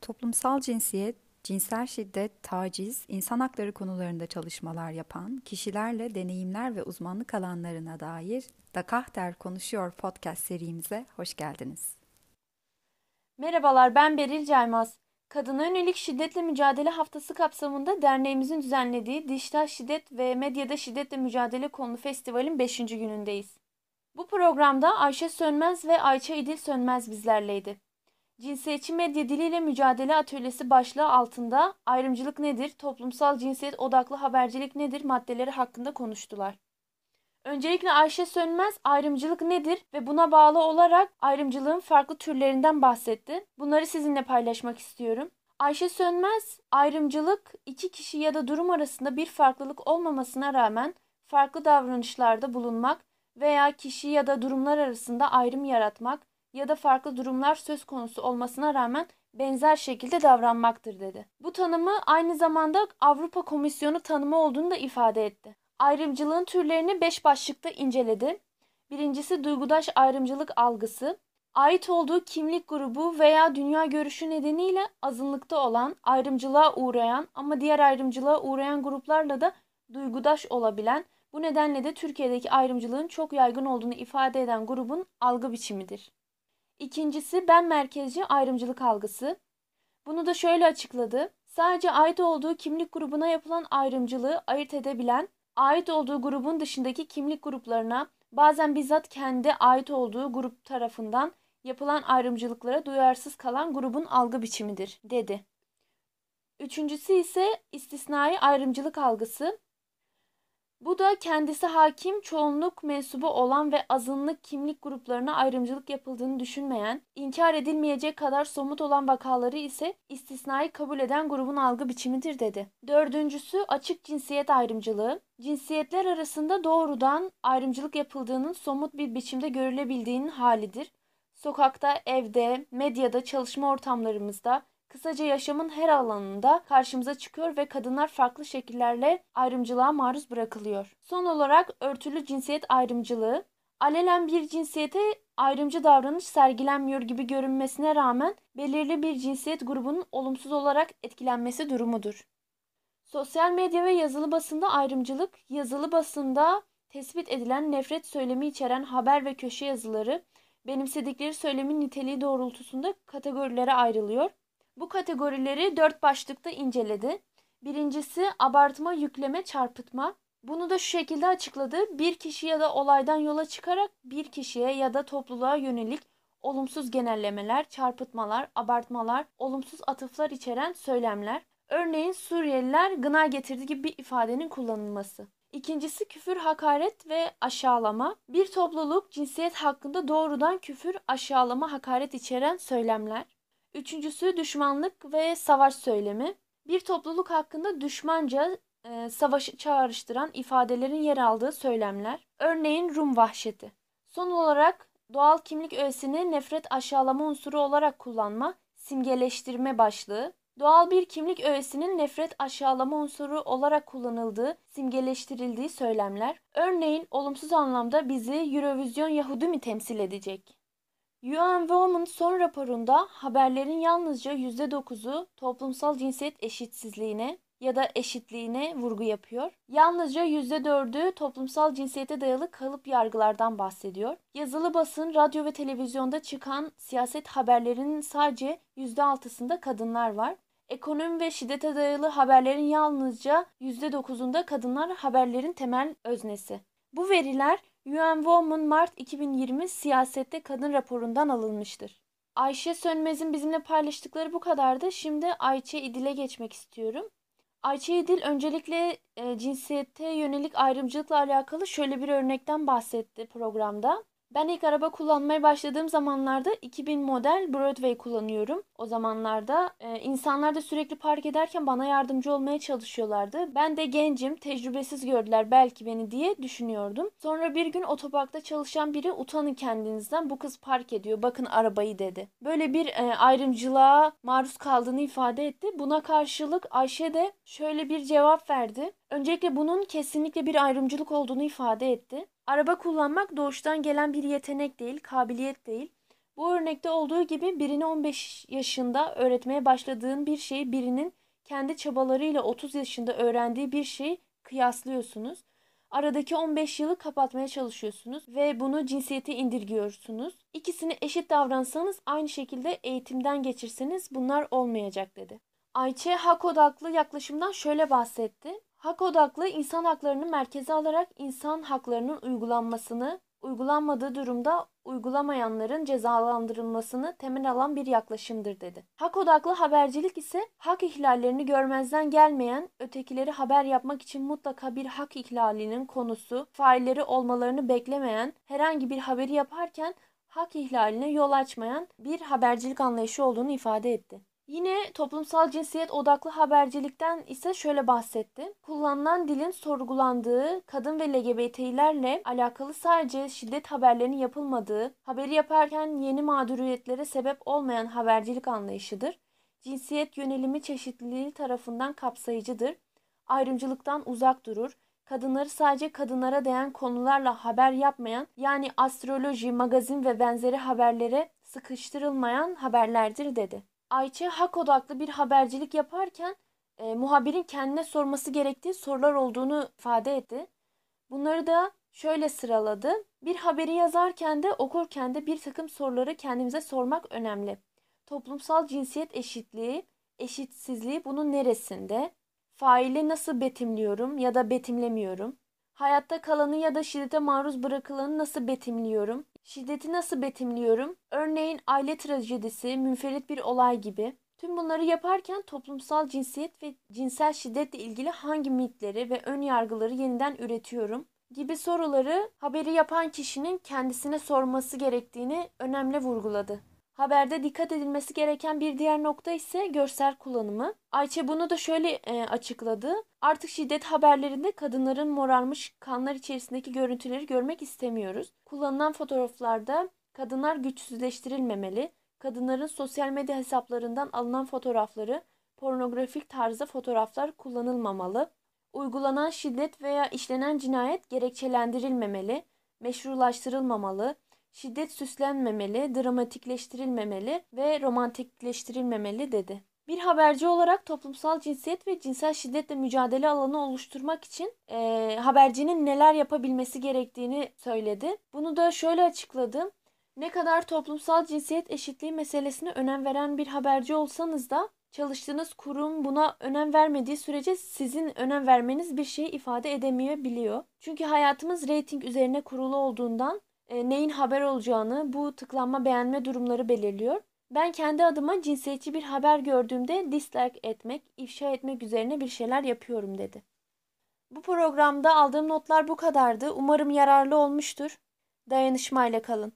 Toplumsal cinsiyet, cinsel şiddet, taciz, insan hakları konularında çalışmalar yapan kişilerle deneyimler ve uzmanlık alanlarına dair Dakahter Konuşuyor podcast serimize hoş geldiniz. Merhabalar ben Beril Caymaz. Kadına yönelik şiddetle mücadele haftası kapsamında derneğimizin düzenlediği Dijital Şiddet ve Medyada Şiddetle Mücadele konulu festivalin 5. günündeyiz. Bu programda Ayşe Sönmez ve Ayça İdil Sönmez bizlerleydi. Cinsiyetçi medya diliyle mücadele atölyesi başlığı altında ayrımcılık nedir, toplumsal cinsiyet odaklı habercilik nedir maddeleri hakkında konuştular. Öncelikle Ayşe Sönmez ayrımcılık nedir ve buna bağlı olarak ayrımcılığın farklı türlerinden bahsetti. Bunları sizinle paylaşmak istiyorum. Ayşe Sönmez, ayrımcılık iki kişi ya da durum arasında bir farklılık olmamasına rağmen farklı davranışlarda bulunmak veya kişi ya da durumlar arasında ayrım yaratmak ya da farklı durumlar söz konusu olmasına rağmen benzer şekilde davranmaktır dedi. Bu tanımı aynı zamanda Avrupa Komisyonu tanımı olduğunu da ifade etti. Ayrımcılığın türlerini 5 başlıkta inceledi. Birincisi duygudaş ayrımcılık algısı. Ait olduğu kimlik grubu veya dünya görüşü nedeniyle azınlıkta olan, ayrımcılığa uğrayan ama diğer ayrımcılığa uğrayan gruplarla da duygudaş olabilen, bu nedenle de Türkiye'deki ayrımcılığın çok yaygın olduğunu ifade eden grubun algı biçimidir. İkincisi ben merkezci ayrımcılık algısı. Bunu da şöyle açıkladı. Sadece ait olduğu kimlik grubuna yapılan ayrımcılığı ayırt edebilen, ait olduğu grubun dışındaki kimlik gruplarına bazen bizzat kendi ait olduğu grup tarafından yapılan ayrımcılıklara duyarsız kalan grubun algı biçimidir, dedi. Üçüncüsü ise istisnai ayrımcılık algısı. Bu da kendisi hakim çoğunluk mensubu olan ve azınlık kimlik gruplarına ayrımcılık yapıldığını düşünmeyen, inkar edilmeyecek kadar somut olan vakaları ise istisnai kabul eden grubun algı biçimidir dedi. Dördüncüsü açık cinsiyet ayrımcılığı. Cinsiyetler arasında doğrudan ayrımcılık yapıldığının somut bir biçimde görülebildiğinin halidir. Sokakta, evde, medyada, çalışma ortamlarımızda, Kısaca yaşamın her alanında karşımıza çıkıyor ve kadınlar farklı şekillerle ayrımcılığa maruz bırakılıyor. Son olarak örtülü cinsiyet ayrımcılığı, alelen bir cinsiyete ayrımcı davranış sergilenmiyor gibi görünmesine rağmen belirli bir cinsiyet grubunun olumsuz olarak etkilenmesi durumudur. Sosyal medya ve yazılı basında ayrımcılık, yazılı basında tespit edilen nefret söylemi içeren haber ve köşe yazıları benimsedikleri söylemin niteliği doğrultusunda kategorilere ayrılıyor. Bu kategorileri dört başlıkta inceledi. Birincisi abartma, yükleme, çarpıtma. Bunu da şu şekilde açıkladı. Bir kişi ya da olaydan yola çıkarak bir kişiye ya da topluluğa yönelik olumsuz genellemeler, çarpıtmalar, abartmalar, olumsuz atıflar içeren söylemler. Örneğin Suriyeliler gına getirdi gibi bir ifadenin kullanılması. İkincisi küfür, hakaret ve aşağılama. Bir topluluk cinsiyet hakkında doğrudan küfür, aşağılama, hakaret içeren söylemler. Üçüncüsü düşmanlık ve savaş söylemi. Bir topluluk hakkında düşmanca e, savaşı çağrıştıran ifadelerin yer aldığı söylemler. Örneğin Rum vahşeti. Son olarak doğal kimlik öğesini nefret aşağılama unsuru olarak kullanma, simgeleştirme başlığı. Doğal bir kimlik öğesinin nefret aşağılama unsuru olarak kullanıldığı, simgeleştirildiği söylemler. Örneğin olumsuz anlamda bizi Eurovision Yahudi mi temsil edecek? UN Women son raporunda haberlerin yalnızca %9'u toplumsal cinsiyet eşitsizliğine ya da eşitliğine vurgu yapıyor. Yalnızca %4'ü toplumsal cinsiyete dayalı kalıp yargılardan bahsediyor. Yazılı basın, radyo ve televizyonda çıkan siyaset haberlerinin sadece %6'sında kadınlar var. Ekonomi ve şiddete dayalı haberlerin yalnızca %9'unda kadınlar haberlerin temel öznesi. Bu veriler UN Women Mart 2020 siyasette kadın raporundan alınmıştır. Ayşe Sönmez'in bizimle paylaştıkları bu kadardı. Şimdi Ayça İdil'e geçmek istiyorum. Ayça İdil öncelikle e, cinsiyete yönelik ayrımcılıkla alakalı şöyle bir örnekten bahsetti programda. Ben ilk araba kullanmaya başladığım zamanlarda 2000 model Broadway kullanıyorum. O zamanlarda e, insanlar da sürekli park ederken bana yardımcı olmaya çalışıyorlardı. Ben de gencim, tecrübesiz gördüler belki beni diye düşünüyordum. Sonra bir gün otoparkta çalışan biri utanın kendinizden bu kız park ediyor bakın arabayı dedi. Böyle bir e, ayrımcılığa maruz kaldığını ifade etti. Buna karşılık Ayşe de şöyle bir cevap verdi. Öncelikle bunun kesinlikle bir ayrımcılık olduğunu ifade etti. Araba kullanmak doğuştan gelen bir yetenek değil, kabiliyet değil. Bu örnekte olduğu gibi birini 15 yaşında öğretmeye başladığın bir şeyi birinin kendi çabalarıyla 30 yaşında öğrendiği bir şeyi kıyaslıyorsunuz. Aradaki 15 yılı kapatmaya çalışıyorsunuz ve bunu cinsiyete indirgiyorsunuz. İkisini eşit davransanız aynı şekilde eğitimden geçirseniz bunlar olmayacak dedi. Ayçe hak odaklı yaklaşımdan şöyle bahsetti. Hak odaklı insan haklarını merkeze alarak insan haklarının uygulanmasını, uygulanmadığı durumda uygulamayanların cezalandırılmasını temel alan bir yaklaşımdır dedi. Hak odaklı habercilik ise hak ihlallerini görmezden gelmeyen, ötekileri haber yapmak için mutlaka bir hak ihlalinin konusu, failleri olmalarını beklemeyen, herhangi bir haberi yaparken hak ihlaline yol açmayan bir habercilik anlayışı olduğunu ifade etti. Yine toplumsal cinsiyet odaklı habercilikten ise şöyle bahsetti. Kullanılan dilin sorgulandığı, kadın ve LGBT'lerle alakalı sadece şiddet haberlerinin yapılmadığı, haberi yaparken yeni mağduriyetlere sebep olmayan habercilik anlayışıdır. Cinsiyet yönelimi çeşitliliği tarafından kapsayıcıdır. Ayrımcılıktan uzak durur. Kadınları sadece kadınlara değen konularla haber yapmayan, yani astroloji, magazin ve benzeri haberlere sıkıştırılmayan haberlerdir dedi. Ayça hak odaklı bir habercilik yaparken e, muhabirin kendine sorması gerektiği sorular olduğunu ifade etti. Bunları da şöyle sıraladı. Bir haberi yazarken de okurken de bir takım soruları kendimize sormak önemli. Toplumsal cinsiyet eşitliği, eşitsizliği bunun neresinde? Faili nasıl betimliyorum ya da betimlemiyorum? Hayatta kalanı ya da şiddete maruz bırakılanı nasıl betimliyorum? Şiddeti nasıl betimliyorum? Örneğin aile trajedisi, münferit bir olay gibi. Tüm bunları yaparken toplumsal cinsiyet ve cinsel şiddetle ilgili hangi mitleri ve ön yargıları yeniden üretiyorum? gibi soruları haberi yapan kişinin kendisine sorması gerektiğini önemli vurguladı. Haberde dikkat edilmesi gereken bir diğer nokta ise görsel kullanımı. Ayça bunu da şöyle e, açıkladı. Artık şiddet haberlerinde kadınların morarmış kanlar içerisindeki görüntüleri görmek istemiyoruz. Kullanılan fotoğraflarda kadınlar güçsüzleştirilmemeli. Kadınların sosyal medya hesaplarından alınan fotoğrafları pornografik tarzda fotoğraflar kullanılmamalı. Uygulanan şiddet veya işlenen cinayet gerekçelendirilmemeli, meşrulaştırılmamalı şiddet süslenmemeli, dramatikleştirilmemeli ve romantikleştirilmemeli dedi. Bir haberci olarak toplumsal cinsiyet ve cinsel şiddetle mücadele alanı oluşturmak için e, habercinin neler yapabilmesi gerektiğini söyledi. Bunu da şöyle açıkladı. Ne kadar toplumsal cinsiyet eşitliği meselesine önem veren bir haberci olsanız da çalıştığınız kurum buna önem vermediği sürece sizin önem vermeniz bir şey ifade edemeyebiliyor. Çünkü hayatımız reyting üzerine kurulu olduğundan neyin haber olacağını bu tıklanma beğenme durumları belirliyor. Ben kendi adıma cinsiyetçi bir haber gördüğümde dislike etmek, ifşa etmek üzerine bir şeyler yapıyorum dedi. Bu programda aldığım notlar bu kadardı. Umarım yararlı olmuştur. Dayanışmayla kalın.